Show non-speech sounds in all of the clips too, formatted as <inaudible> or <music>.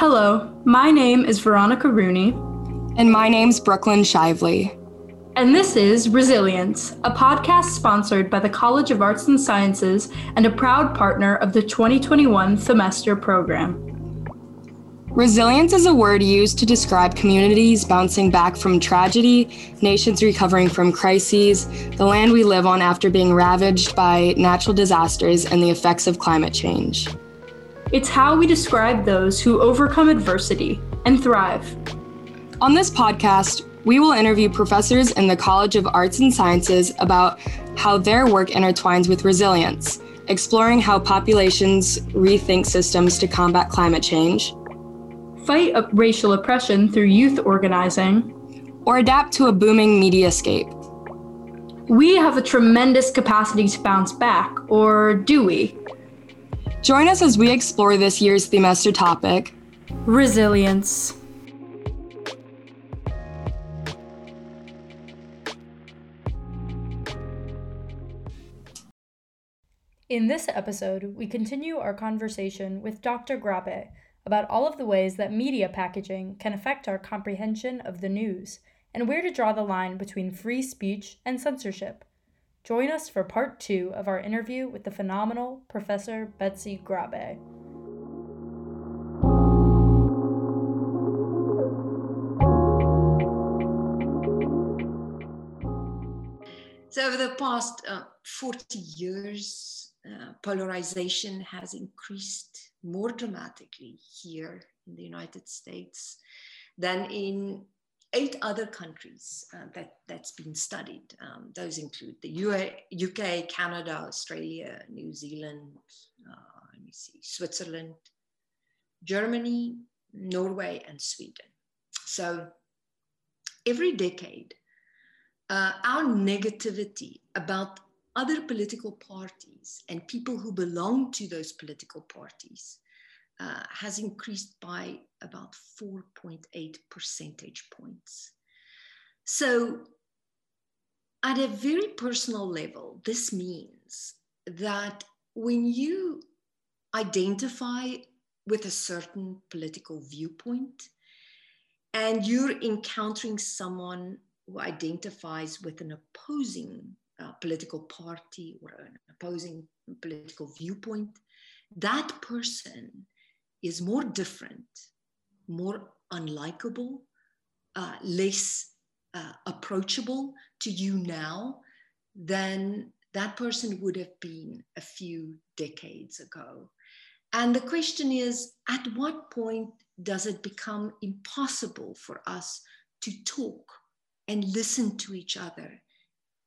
Hello, my name is Veronica Rooney. And my name's Brooklyn Shively. And this is Resilience, a podcast sponsored by the College of Arts and Sciences and a proud partner of the 2021 semester program. Resilience is a word used to describe communities bouncing back from tragedy, nations recovering from crises, the land we live on after being ravaged by natural disasters and the effects of climate change. It's how we describe those who overcome adversity and thrive. On this podcast, we will interview professors in the College of Arts and Sciences about how their work intertwines with resilience, exploring how populations rethink systems to combat climate change fight racial oppression through youth organizing, or adapt to a booming mediascape. We have a tremendous capacity to bounce back, or do we? Join us as we explore this year's semester topic resilience. In this episode, we continue our conversation with Dr. Grabe about all of the ways that media packaging can affect our comprehension of the news and where to draw the line between free speech and censorship. Join us for part two of our interview with the phenomenal Professor Betsy Grabe. So, over the past uh, 40 years, uh, polarization has increased more dramatically here in the United States than in eight other countries uh, that, that's been studied. Um, those include the UA, UK, Canada, Australia, New Zealand, uh, let me see, Switzerland, Germany, Norway, and Sweden. So every decade, uh, our negativity about other political parties and people who belong to those political parties uh, has increased by about 4.8 percentage points. So, at a very personal level, this means that when you identify with a certain political viewpoint and you're encountering someone who identifies with an opposing uh, political party or an opposing political viewpoint, that person is more different, more unlikable, uh, less uh, approachable to you now than that person would have been a few decades ago. And the question is at what point does it become impossible for us to talk and listen to each other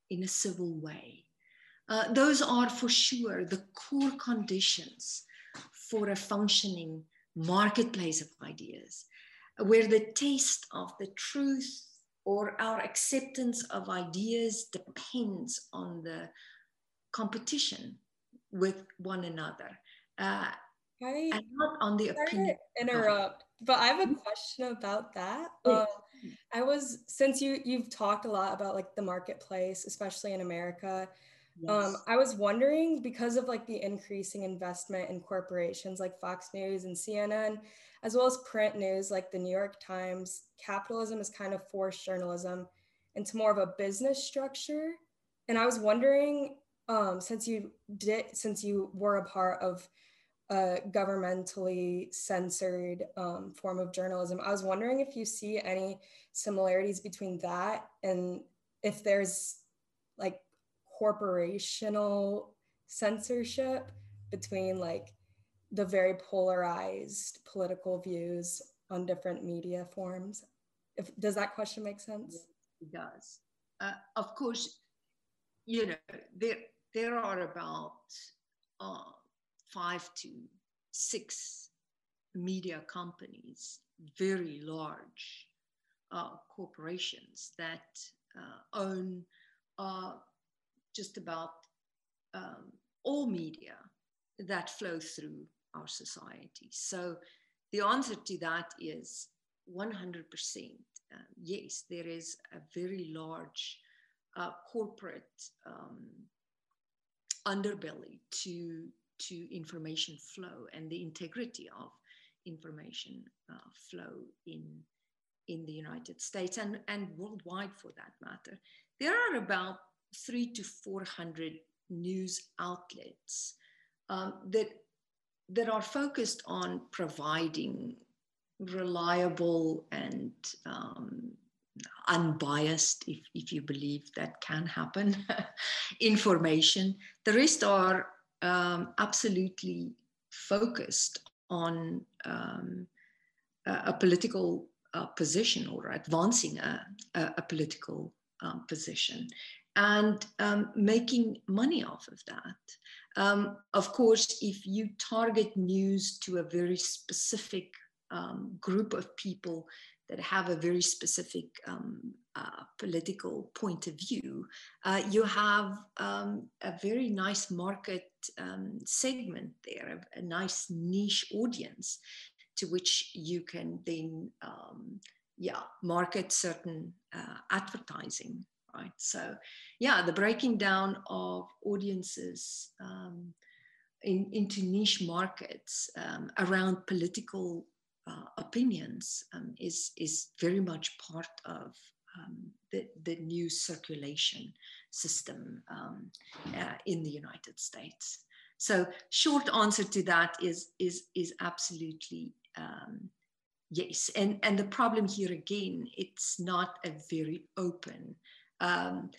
in a civil way. Uh, those are for sure the core conditions for a functioning marketplace of ideas, where the taste of the truth or our acceptance of ideas depends on the competition with one another. Uh, I, and not on the opinion. interrupt, but I have a question about that. Um, I was since you you've talked a lot about like the marketplace, especially in America. Um, yes. Um, I was wondering because of like the increasing investment in corporations like Fox News and CNN, as well as print news like the New York Times, capitalism has kind of forced journalism into more of a business structure. And I was wondering, um, since you did, since you were a part of a governmentally censored um, form of journalism. I was wondering if you see any similarities between that and if there's like corporational censorship between like the very polarized political views on different media forms. If does that question make sense? It does. Uh, of course, you know there there are about. Uh, five to six media companies, very large uh, corporations that uh, own uh, just about um, all media that flow through our society. So the answer to that is 100%. Uh, yes, there is a very large uh, corporate um, underbelly to to information flow and the integrity of information uh, flow in in the United States and, and worldwide for that matter. There are about three to 400 news outlets um, that, that are focused on providing reliable and um, unbiased, if, if you believe that can happen, <laughs> information. The rest are um, absolutely focused on um, a, a, political uh, position or advancing a, a, a political um, position and um, making money off of that. Um, of course, if you target news to a very specific um, group of people that have a very specific um, uh, political point of view, uh, you have um, a very nice market um, segment there, a, a, nice niche audience to which you can then, yeah, market certain uh, advertising, right? So, yeah, the breaking down of audiences um, in, into niche markets um, around political uh, opinions um, is, is very much part of um, the, the new circulation system um, uh, in the United States. So short answer to that is, is, is absolutely um, yes. And, and the problem here again, it's not a very open um,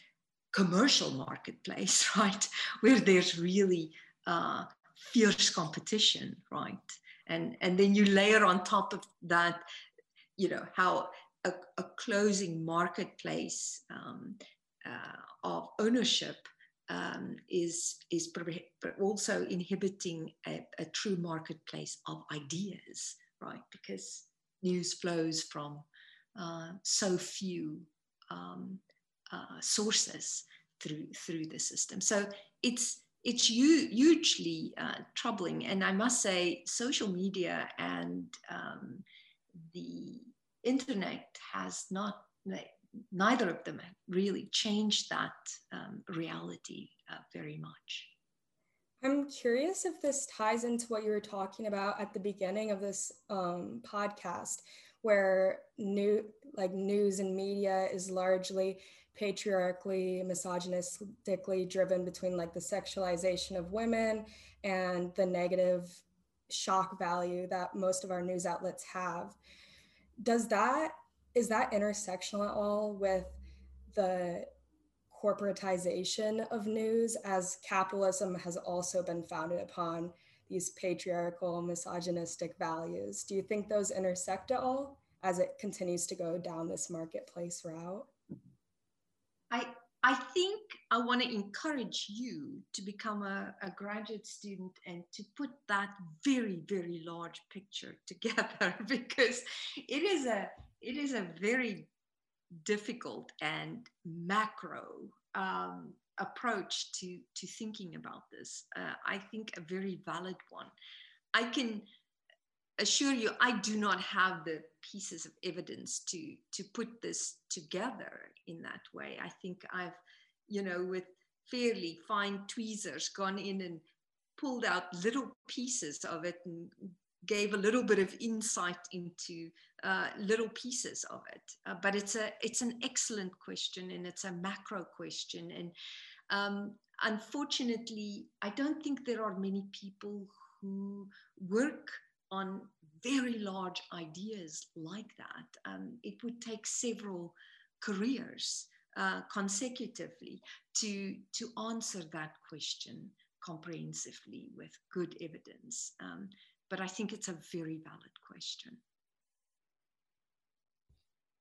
commercial marketplace, <laughs> right? Where there's really uh, fierce competition, right? and and then you layer on top of that you know how a, a closing marketplace um, uh, of ownership um, is is also inhibiting a, a, true marketplace of ideas right because news flows from uh, so few um, uh, sources through through the system so it's it's hugely uh, troubling. And I must say, social media and um, the internet has not, neither of them really changed that um, reality uh, very much. I'm curious if this ties into what you were talking about at the beginning of this um, podcast, where new like news and media is largely patriarchally, misogynistically driven between like the sexualization of women and the negative shock value that most of our news outlets have. Does that, is that intersectional at all with the corporatization of news as capitalism has also been founded upon these patriarchal, misogynistic values? Do you think those intersect at all as it continues to go down this marketplace route? I, I think I want to encourage you to become a, a, graduate student and to put that very, very large picture <laughs> together <laughs> because it is a it is a very difficult and macro um, approach to to thinking about this. Uh, I think a very valid one. I can assure you, I do not have the pieces of evidence to to put this together in that way. I think I've, you know, with fairly fine tweezers, gone in and pulled out little pieces of it and gave a little bit of insight into uh, little pieces of it. Uh, but it's a it's an excellent question and it's a macro question. And um, unfortunately, I don't think there are many people who work on very large ideas like that, um, it would take several careers uh, consecutively to, to answer that question comprehensively with good evidence. Um, but I think it's a very valid question.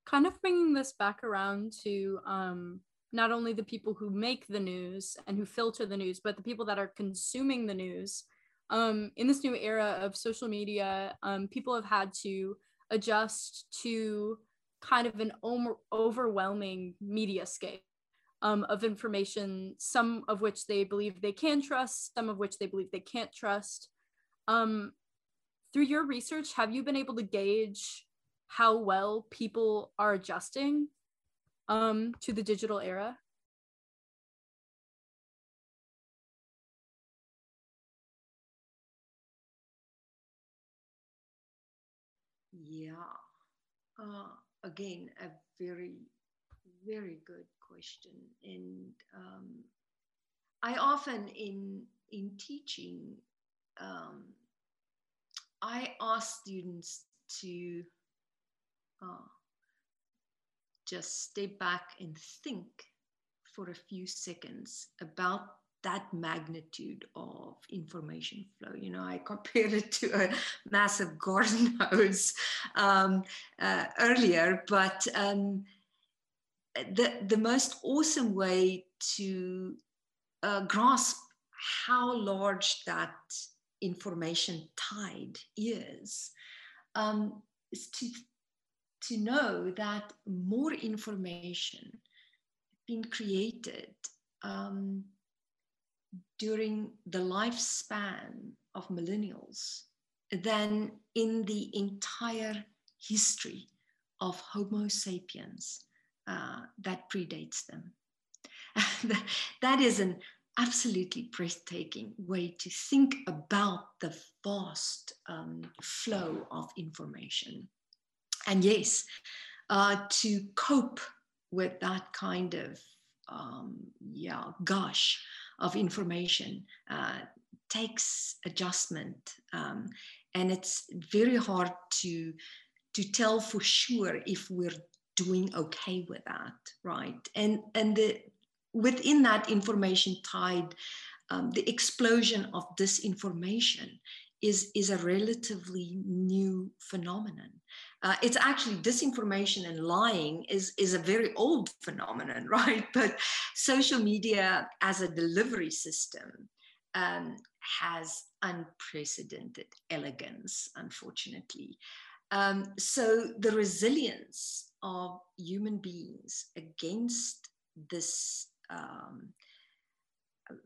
Kind of bringing this back around to um, not only the people who make the news and who filter the news, but the people that are consuming the news um, in this new era of social media, um, people have had to adjust to kind of an overwhelming media scape um, of information, some of which they believe they can trust, some of which they believe they can't trust. Um, through your research, have you been able to gauge how well people are adjusting um, to the digital era? Yeah. Uh, again, a very, very good question. And um, I often, in, in teaching, um, I ask students to uh, just step back and think for a few seconds about that magnitude of information flow. You know, I compared it to a massive <laughs> garden hose um, uh, earlier, but um, the, the most awesome way to uh, grasp how large that information tide is um, is to, to know that more information been created um, during the lifespan of millennials than in the entire history of Homo sapiens uh, that predates them. <laughs> that is an absolutely breathtaking way to think about the vast um, flow of information. And yes, uh, to cope with that kind of um, yeah gush of information uh, takes adjustment um, and it's very hard to to tell for sure if we're doing okay with that right and and the within that information tide um, the explosion of disinformation is, is a relatively new phenomenon. Uh, it's actually disinformation and lying is, is a very old phenomenon, <laughs> right? But social media as a delivery system um, has unprecedented elegance, unfortunately. Um, so the resilience of human beings against this um,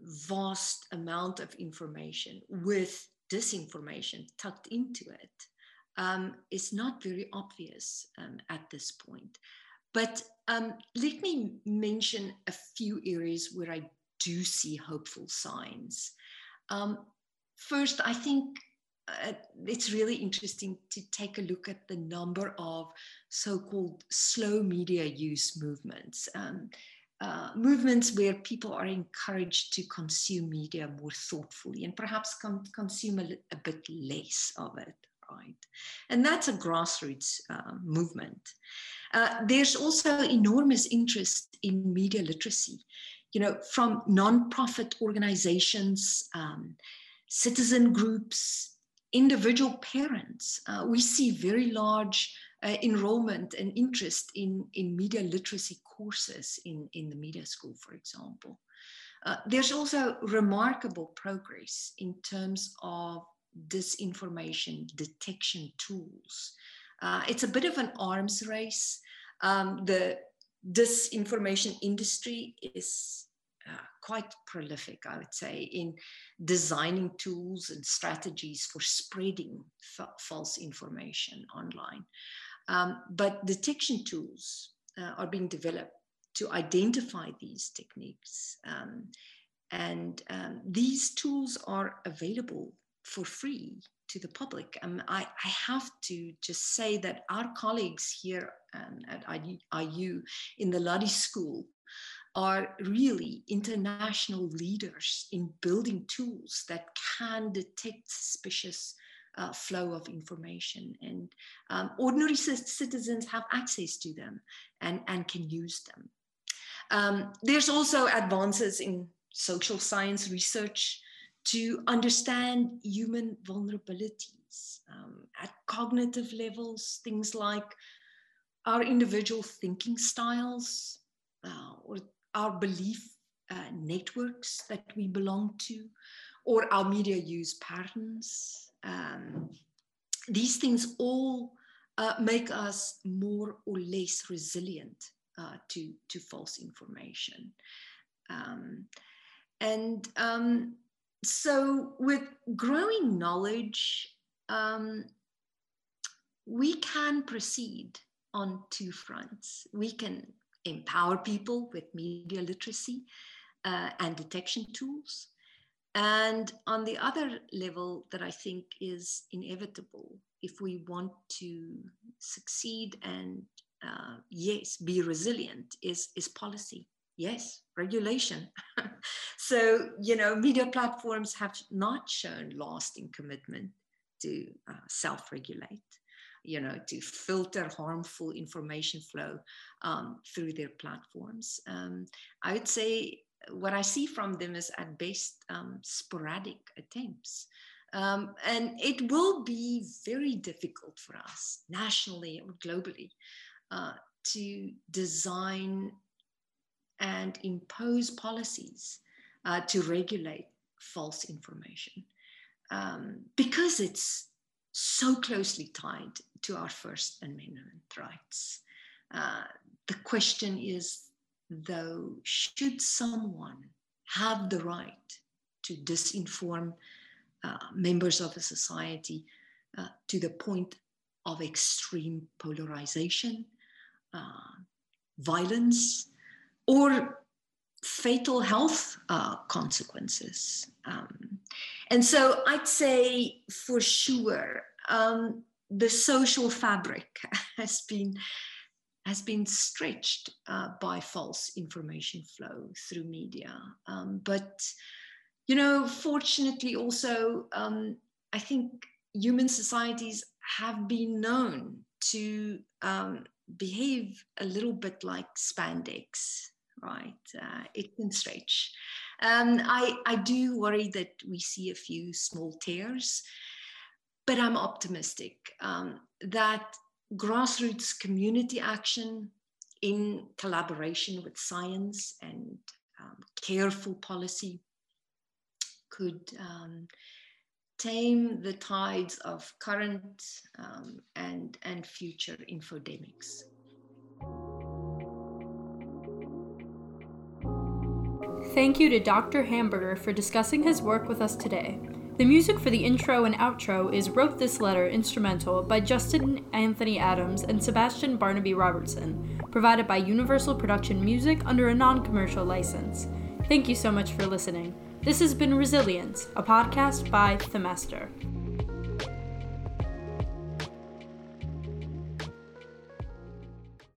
vast amount of information with disinformation tucked into it um, is not very obvious um, at this point. But um, let me mention a few areas where I do see hopeful signs. Um, first, I think uh, it's really interesting to take a look at the number of so called slow media use movements. Um, uh, movements where people are encouraged to consume media more thoughtfully and perhaps con- consume a, a, bit less of it, right? And that's a grassroots uh, movement. Uh, there's also enormous interest in media literacy, you know, from nonprofit organizations, um, citizen groups, individual parents. Uh, we see very large uh, enrollment and interest in, in media literacy courses in, in the media school, for example. Uh, there's also remarkable progress in terms of disinformation detection tools. Uh, it's a bit of an arms race. Um, the disinformation industry is uh, quite prolific, I would say, in designing tools and strategies for spreading false information online. Um, but detection tools uh, are being developed to identify these techniques. Um, and um, these tools are available for free to the public. Um, I, I, have to just say that our colleagues here um, at IU in the Luddy School are really international leaders in building tools that can detect suspicious uh, flow of information. And um, ordinary citizens have access to them and, and can use them. Um, there's also advances in social science research to understand human vulnerabilities um, at cognitive levels, things like our individual thinking styles uh, or our belief uh, networks that we belong to, or our media use patterns, um, these things all uh, make us more or less resilient uh, to, to false information. Um, and um, so, with growing knowledge, um, we can proceed on two fronts. We can empower people with media literacy uh, and detection tools. And on the other level that I think is inevitable, if we want to succeed and uh, yes, be resilient is, is policy. Yes, regulation. <laughs> so, you know, media platforms have not shown lasting commitment to uh, self regulate, you know, to filter harmful information flow um, through their platforms. Um, I would say what I see from them is at best um, sporadic attempts. Um, and it will be very difficult for us nationally or globally uh, to design and impose policies uh, to regulate false information um, because it's so closely tied to our First Amendment rights. Uh, the question is, though, should someone have the right to disinform uh, members of a society uh, to the point of extreme polarization, uh, violence, or fatal health uh, consequences. Um, and so I'd say for sure, um, the social fabric <laughs> has been has been stretched uh, by false information flow through media. Um, but you know, fortunately, also, um, I think human societies have been known to um, behave a little bit like spandex, right? Uh, it can stretch. Um, I, I do worry that we see a few small tears, but I'm optimistic um, that grassroots community action in collaboration with science and um, careful policy could um, tame the tides of current um, and, and future infodemics. Thank you to Dr. Hamburger for discussing his work with us today. The music for the intro and outro is Wrote This Letter Instrumental by Justin Anthony Adams and Sebastian Barnaby Robertson, provided by Universal Production Music under a non commercial license. Thank you so much for listening. This has been Resilience, a podcast by The Master.